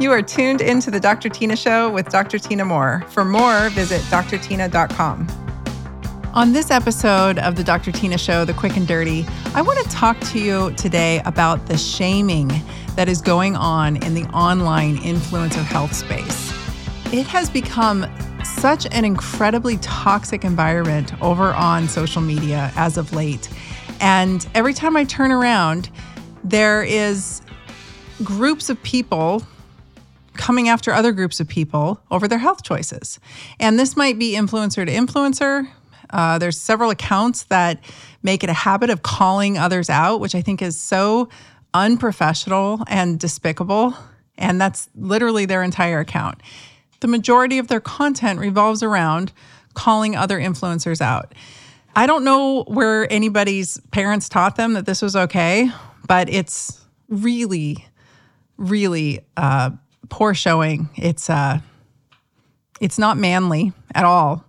You are tuned into the Dr. Tyna Show with Dr. Tyna Moore. For more, visit drtyna.com. On this episode of the Dr. Tyna Show, The Quick and Dirty, I want to talk to you today about the shaming that is going on in the online influencer health space. It has become such an incredibly toxic environment over on social media as of late. And every time I turn around, there is groups of people coming after other groups of people over their health choices. And this might be influencer to influencer. Uh, there's several accounts that make it a habit of calling others out, which I think is so unprofessional and despicable. And that's literally their entire account. The majority of their content revolves around calling other influencers out. I don't know where anybody's parents taught them that this was okay, but it's really, really uh, poor showing. It's uh, it's not manly at all,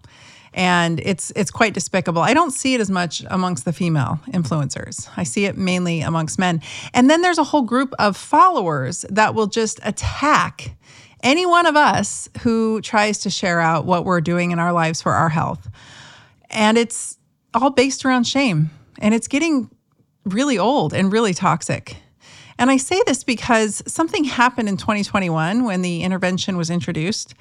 and it's it's quite despicable. I don't see it as much amongst the female influencers. I see it mainly amongst men. And then there's a whole group of followers that will just attack any one of us who tries to share out what we're doing in our lives for our health. And it's all based around shame. And it's getting really old and really toxic. And I say this because something happened in 2021 when the intervention was introduced.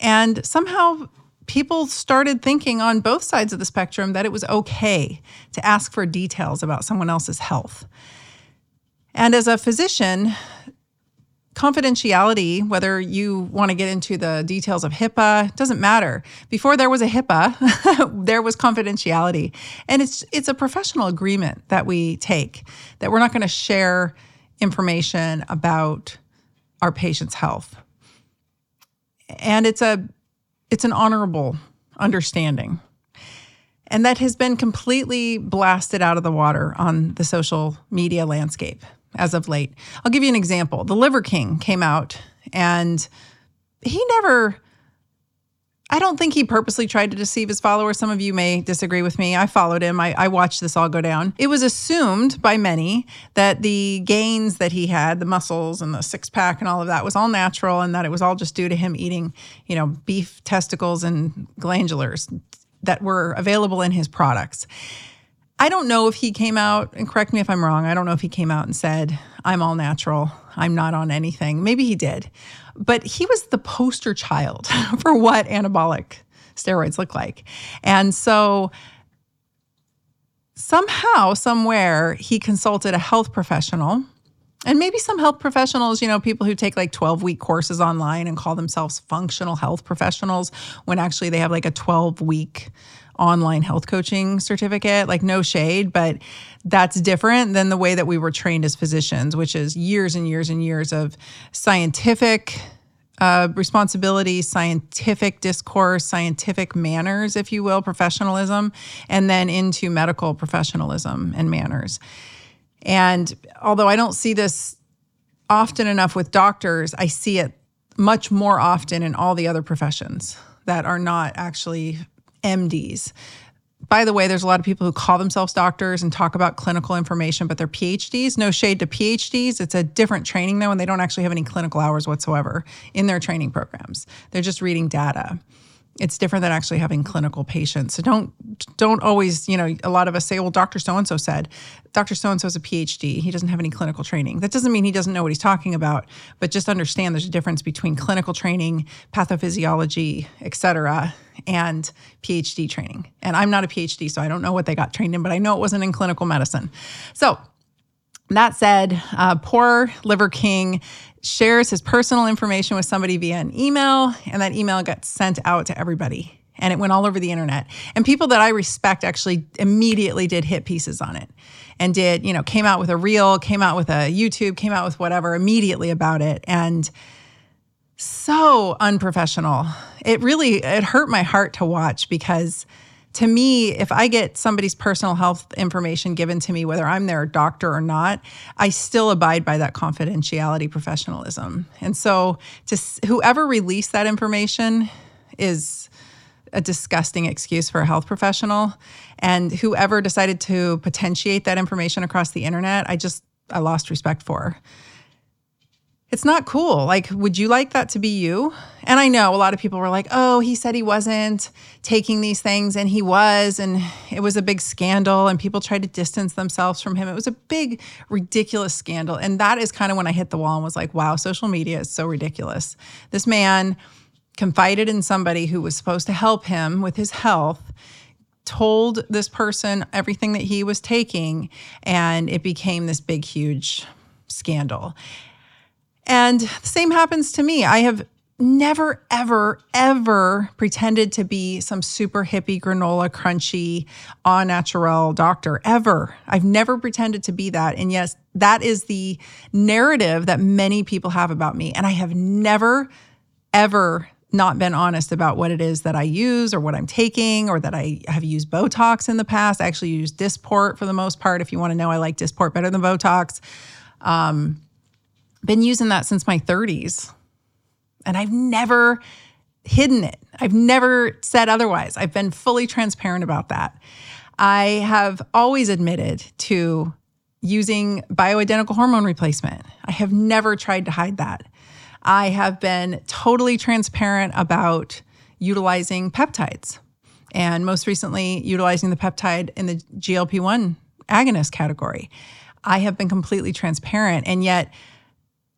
And somehow people started thinking on both sides of the spectrum that it was okay to ask for details about someone else's health. And as a physician, confidentiality, whether you want to get into the details of HIPAA, doesn't matter. Before there was a HIPAA, there was confidentiality. And it's it's a professional agreement that we take that we're not going to share information about our patient's health. And it's a it's an honorable understanding. And that has been completely blasted out of the water on the social media landscape as of late. I'll give you an example. The Liver King came out and he never I don't think he purposely tried to deceive his followers. Some of you may disagree with me. I followed him. I, I, watched this all go down. It was assumed by many that the gains that he had, the muscles and the six pack and all of that, was all natural, and that it was all just due to him eating, you know, beef testicles and glandulars that were available in his products. I don't know if he came out, and correct me if I'm wrong, I don't know if he came out and said, I'm all natural, I'm not on anything. Maybe he did. But he was the poster child for what anabolic steroids look like. And so somehow, somewhere, he consulted a health professional. And maybe some health professionals, you know, people who take like 12 week courses online and call themselves functional health professionals when actually they have like a 12 week online health coaching certificate. Like, no shade, but that's different than the way that we were trained as physicians, which is years and years and years of scientific uh, responsibility, scientific discourse, scientific manners, if you will, professionalism, and then into medical professionalism and manners. And although I don't see this often enough with doctors, I see it much more often in all the other professions that are not actually MDs. By the way, there's a lot of people who call themselves doctors and talk about clinical information, but they're PhDs. No shade to PhDs. It's a different training, though, and they don't actually have any clinical hours whatsoever in their training programs. They're just reading data it's different than actually having clinical patients. So don't don't always, you know, a lot of us say, well, Dr. So and so said, Dr. So and so is a PhD. He doesn't have any clinical training. That doesn't mean he doesn't know what he's talking about, but just understand there's a difference between clinical training, pathophysiology, et cetera, and PhD training. And I'm not a PhD, so I don't know what they got trained in, but I know it wasn't in clinical medicine. So that said, uh, poor Liver King shares his personal information with somebody via an email, and that email got sent out to everybody. And it went all over the internet. And people that I respect actually immediately did hit pieces on it and did, you know, came out with a reel, came out with a YouTube, came out with whatever immediately about it. And so unprofessional. It really it hurt my heart to watch because to me, if I get somebody's personal health information given to me, whether I'm their doctor or not, I still abide by that confidentiality professionalism. And so, to whoever released that information is a disgusting excuse for a health professional. And whoever decided to potentiate that information across the internet, I just I lost respect for. It's not cool. Like, would you like that to be you? And I know a lot of people were like, oh, he said he wasn't taking these things, and he was. And it was a big scandal, and people tried to distance themselves from him. It was a big, ridiculous scandal. And that is kind of when I hit the wall and was like, wow, social media is so ridiculous. This man confided in somebody who was supposed to help him with his health told this person everything that he was taking, and it became this big, huge scandal. And the same happens to me. I have never, ever, ever pretended to be some super hippie, granola, crunchy, au naturel doctor, ever. I've never pretended to be that. And yes, that is the narrative that many people have about me. And I have never, ever not been honest about what it is that I use or what I'm taking or that I have used Botox in the past. I actually use Dysport for the most part. If you want to know, I like Dysport better than Botox. Um, been using that since my 30s. And I've never hidden it. I've never said otherwise. I've been fully transparent about that. I have always admitted to using bioidentical hormone replacement. I have never tried to hide that. I have been totally transparent about utilizing peptides and most recently utilizing the peptide in the GLP 1 agonist category. I have been completely transparent. And yet,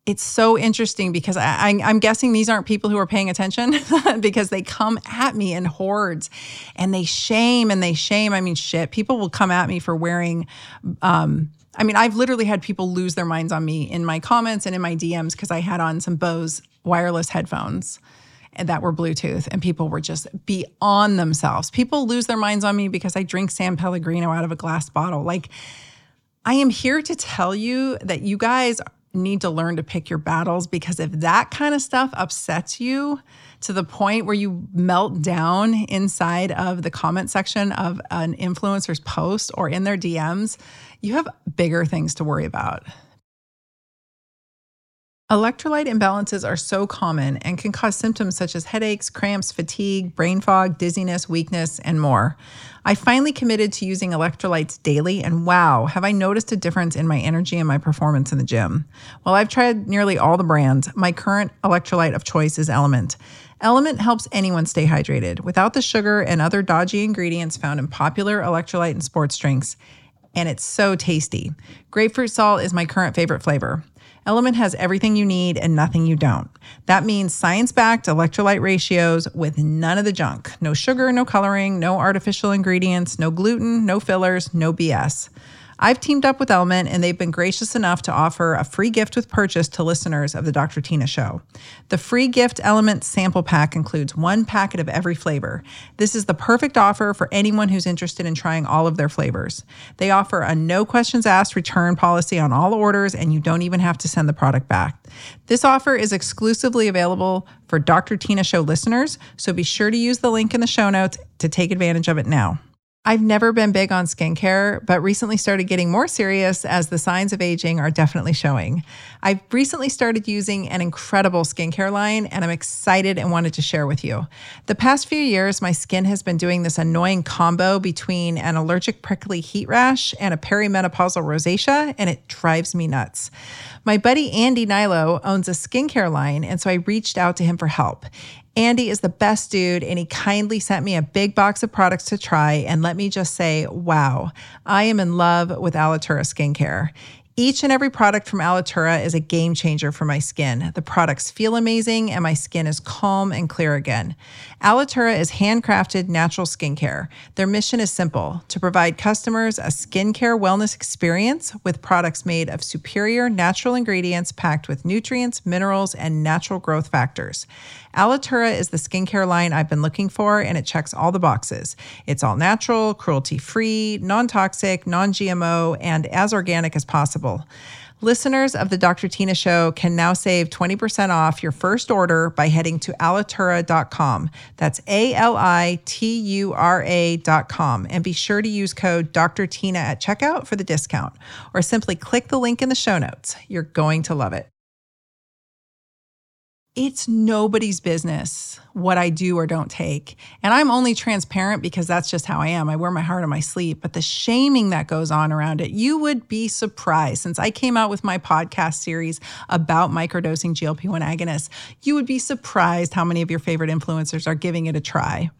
it's so interesting because I, am guessing these aren't people who are paying attention because they come at me in hordes and they shame and they shame. I mean, shit, people will come at me for wearing. Um, I mean, I've literally had people lose their minds on me in my comments and in my DMs because I had on some Bose wireless headphones that were Bluetooth, and people were just beyond themselves. People lose their minds on me because I drink San Pellegrino out of a glass bottle. Like, I am here to tell you that you guys need to learn to pick your battles because if that kind of stuff upsets you to the point where you melt down inside of the comment section of an influencer's post or in their DMs, you have bigger things to worry about. Electrolyte imbalances are so common and can cause symptoms such as headaches, cramps, fatigue, brain fog, dizziness, weakness, and more. I finally committed to using electrolytes daily, and wow, have I noticed a difference in my energy and my performance in the gym. While I've tried nearly all the brands, my current electrolyte of choice is LMNT. LMNT helps anyone stay hydrated without the sugar and other dodgy ingredients found in popular electrolyte and sports drinks. And it's so tasty. Grapefruit salt is my current favorite flavor. LMNT has everything you need and nothing you don't. That means science backed electrolyte ratios with none of the junk no sugar, no coloring, no artificial ingredients, no gluten, no fillers, no BS. I've teamed up with LMNT and they've been gracious enough to offer a free gift with purchase to listeners of the Dr. Tyna Show. The free gift LMNT sample pack includes one packet of every flavor. This is the perfect offer for anyone who's interested in trying all of their flavors. They offer a no questions asked return policy on all orders, and you don't even have to send the product back. This offer is exclusively available for Dr. Tyna Show listeners, so be sure to use the link in the show notes to take advantage of it now. I've never been big on skincare, but recently started getting more serious as the signs of aging are definitely showing. I've recently started using an incredible skincare line and I'm excited and wanted to share with you. The past few years, my skin has been doing this annoying combo between an allergic prickly heat rash and a perimenopausal rosacea, and it drives me nuts. My buddy Andy Hnilo owns a skincare line, and so I reached out to him for help. Andy is the best dude, and he kindly sent me a big box of products to try. And let me just say, wow, I am in love with Alitura skincare. Each and every product from Alitura is a game changer for my skin. The products feel amazing and my skin is calm and clear again. Alitura is handcrafted natural skincare. Their mission is simple to provide customers a skincare wellness experience with products made of superior natural ingredients packed with nutrients, minerals, and natural growth factors. Alitura is the skincare line I've been looking for, and it checks all the boxes. It's all natural, cruelty free, non toxic, non GMO, and as organic as possible. Listeners of the Dr. Tyna Show can now save 20% off your first order by heading to alitura.com. That's A L I T U R A.com. And be sure to use code Dr. Tyna at checkout for the discount, or simply click the link in the show notes. You're going to love it. It's nobody's business what I do or don't take. And I'm only transparent because that's just how I am. I wear my heart on my sleeve. But the shaming that goes on around it, you would be surprised. Since I came out with my podcast series about microdosing GLP 1 agonists, you would be surprised how many of your favorite influencers are giving it a try.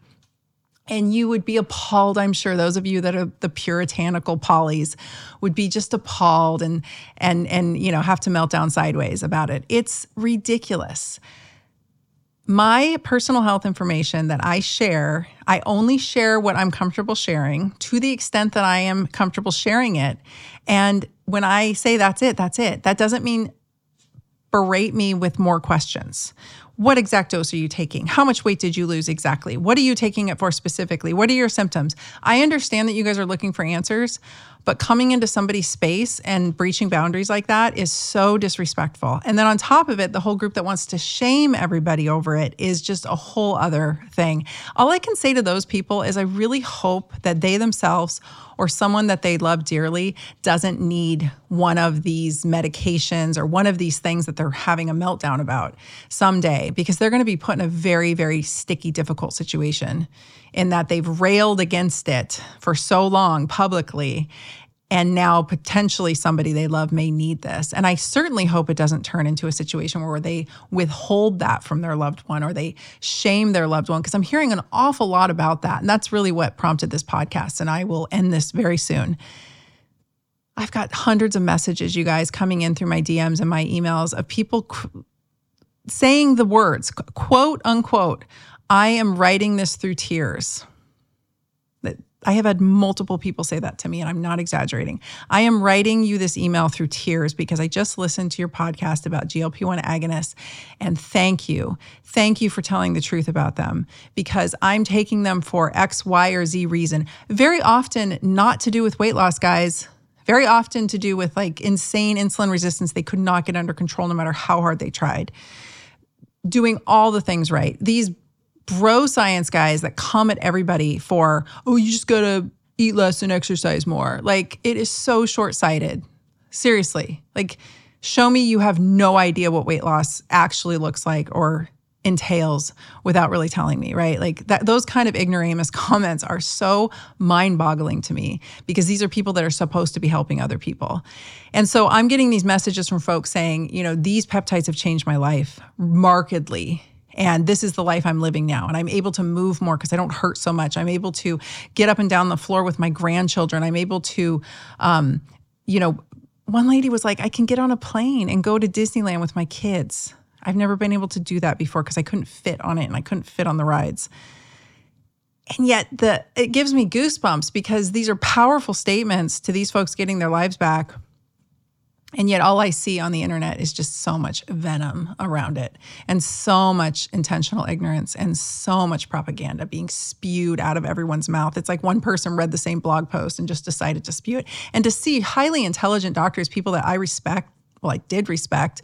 And you would be appalled, I'm sure. Those of you that are the puritanical polys would be just appalled and and and you know have to melt down sideways about it. It's ridiculous. My personal health information that I share, I only share what I'm comfortable sharing to the extent that I am comfortable sharing it. And when I say that's it, that's it. That doesn't mean berate me with more questions what exact dose are you taking? How much weight did you lose exactly? What are you taking it for specifically? What are your symptoms? I understand that you guys are looking for answers, but coming into somebody's space and breaching boundaries like that is so disrespectful. And then on top of it, the whole group that wants to shame everybody over it is just a whole other thing. All I can say to those people is I really hope that they themselves or someone that they love dearly doesn't need one of these medications or one of these things that they're having a meltdown about someday because they're going to be put in a very, very sticky, difficult situation in that they've railed against it for so long publicly and now potentially somebody they love may need this. And I certainly hope it doesn't turn into a situation where they withhold that from their loved one or they shame their loved one, because I'm hearing an awful lot about that. And that's really what prompted this podcast. And I will end this very soon. I've got hundreds of messages, you guys, coming in through my DMs and my emails of people saying the words, quote unquote, I am writing this through tears. I have had multiple people say that to me, and I'm not exaggerating. I am writing you this email through tears because I just listened to your podcast about GLP 1 agonists. And thank you. Thank you for telling the truth about them because I'm taking them for X, Y, or Z reason. Very often, not to do with weight loss, guys. Very often to do with like insane insulin resistance they could not get under control no matter how hard they tried. Doing all the things right. These bro science guys that come at everybody for, oh, you just gotta eat less and exercise more. Like it is so short sighted. Seriously. Like, show me you have no idea what weight loss actually looks like or entails without really telling me, right? Like that those kind of ignoramus comments are so mind-boggling to me because these are people that are supposed to be helping other people. And so I'm getting these messages from folks saying, you know, these peptides have changed my life markedly and this is the life I'm living now. And I'm able to move more because I don't hurt so much. I'm able to get up and down the floor with my grandchildren. I'm able to, um, you know, one lady was like, I can get on a plane and go to Disneyland with my kids. I've never been able to do that before because I couldn't fit on it and I couldn't fit on the rides. And yet the it gives me goosebumps because these are powerful statements to these folks getting their lives back and yet, all I see on the internet is just so much venom around it, and so much intentional ignorance, and so much propaganda being spewed out of everyone's mouth. It's like one person read the same blog post and just decided to spew it. And to see highly intelligent doctors, people that I respect, well, I did respect,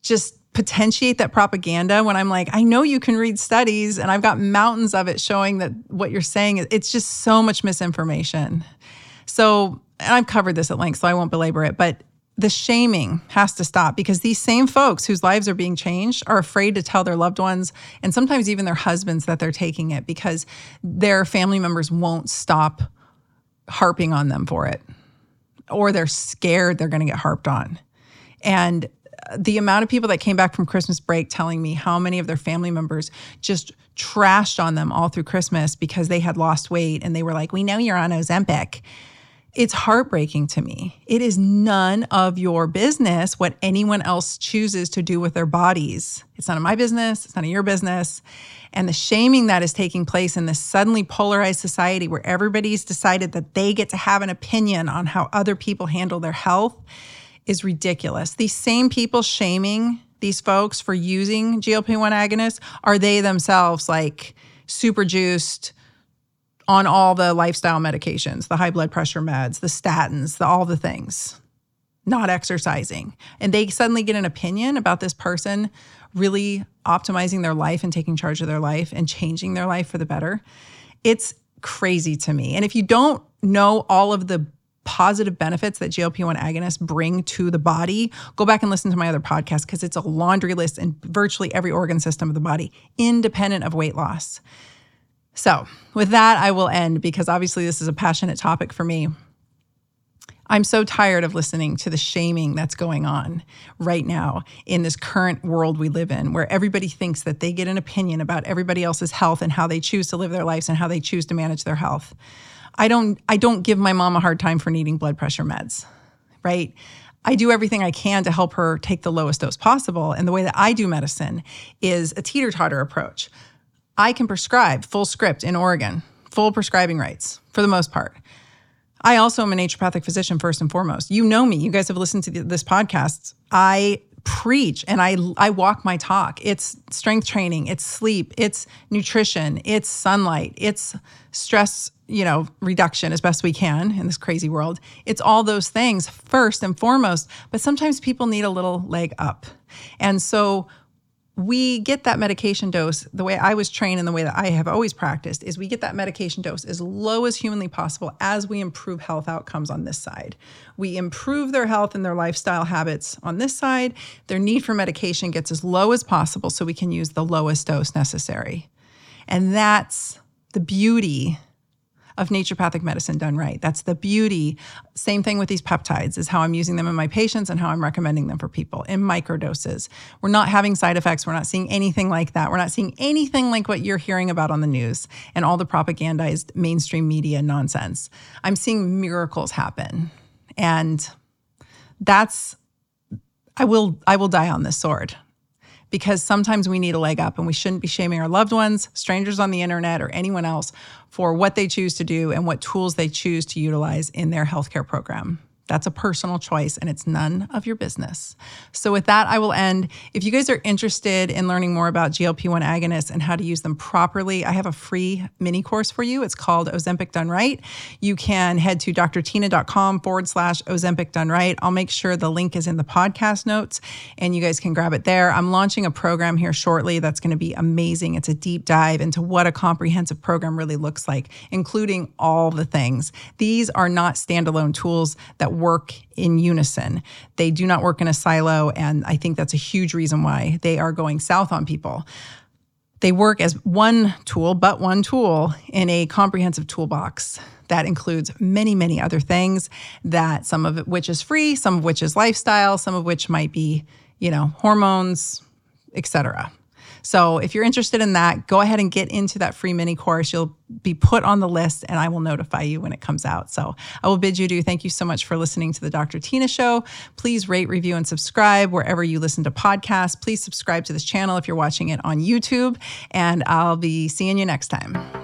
just potentiate that propaganda when I'm like, I know you can read studies, and I've got mountains of it showing that what you're saying, it's just so much misinformation. So, and I've covered this at length, so I won't belabor it, but the shaming has to stop because these same folks whose lives are being changed are afraid to tell their loved ones and sometimes even their husbands that they're taking it because their family members won't stop harping on them for it or they're scared they're going to get harped on. And the amount of people that came back from Christmas break telling me how many of their family members just trashed on them all through Christmas because they had lost weight and they were like, We know you're on Ozempic it's heartbreaking to me. It is none of your business what anyone else chooses to do with their bodies. It's none of my business, it's none of your business. And the shaming that is taking place in this suddenly polarized society where everybody's decided that they get to have an opinion on how other people handle their health is ridiculous. These same people shaming these folks for using GLP 1 agonists are they themselves like super juiced? On all the lifestyle medications, the high blood pressure meds, the statins, the all the things, not exercising. And they suddenly get an opinion about this person really optimizing their life and taking charge of their life and changing their life for the better. It's crazy to me. And if you don't know all of the positive benefits that GLP 1 agonists bring to the body, go back and listen to my other podcast because it's a laundry list in virtually every organ system of the body, independent of weight loss. So, with that, I will end because obviously this is a passionate topic for me. I'm so tired of listening to the shaming that's going on right now in this current world we live in, where everybody thinks that they get an opinion about everybody else's health and how they choose to live their lives and how they choose to manage their health. I don't I don't give my mom a hard time for needing blood pressure meds, right? I do everything I can to help her take the lowest dose possible. And the way that I do medicine is a teeter totter approach. I can prescribe full script in Oregon, full prescribing rights for the most part. I also am a naturopathic physician first and foremost. You know me. You guys have listened to this podcast. I preach and I I walk my talk. It's strength training, it's sleep, it's nutrition, it's sunlight, it's stress, you know, reduction as best we can in this crazy world. It's all those things first and foremost, but sometimes people need a little leg up. And so we get that medication dose the way I was trained and the way that I have always practiced is we get that medication dose as low as humanly possible as we improve health outcomes on this side. We improve their health and their lifestyle habits on this side. Their need for medication gets as low as possible so we can use the lowest dose necessary. And that's the beauty of naturopathic medicine done right. That's the beauty. Same thing with these peptides is how I'm using them in my patients and how I'm recommending them for people in microdoses. We're not having side effects. We're not seeing anything like that. We're not seeing anything like what you're hearing about on the news and all the propagandized mainstream media nonsense. I'm seeing miracles happen. And that's I will I will die on this sword because sometimes we need a leg up and we shouldn't be shaming our loved ones, strangers on the internet, or anyone else for what they choose to do and what tools they choose to utilize in their healthcare program. That's a personal choice and it's none of your business. So, with that, I will end. If you guys are interested in learning more about GLP 1 agonists and how to use them properly, I have a free mini course for you. It's called Ozempic Done Right. You can head to drtyna.com forward slash Ozempic Done Right. I'll make sure the link is in the podcast notes and you guys can grab it there. I'm launching a program here shortly that's going to be amazing. It's a deep dive into what a comprehensive program really looks like, including all the things. These are not standalone tools that work in unison. They do not work in a silo. And I think that's a huge reason why they are going south on people. They work as one tool, but one tool in a comprehensive toolbox that includes many, many other things that some of which is free, some of which is lifestyle, some of which might be, you know, hormones, etc. So if you're interested in that, go ahead and get into that free mini course. You'll be put on the list and I will notify you when it comes out. So I will bid you do. Thank you so much for listening to the Dr. Tyna Show. Please rate, review, and subscribe wherever you listen to podcasts. Please subscribe to this channel if you're watching it on YouTube. And I'll be seeing you next time.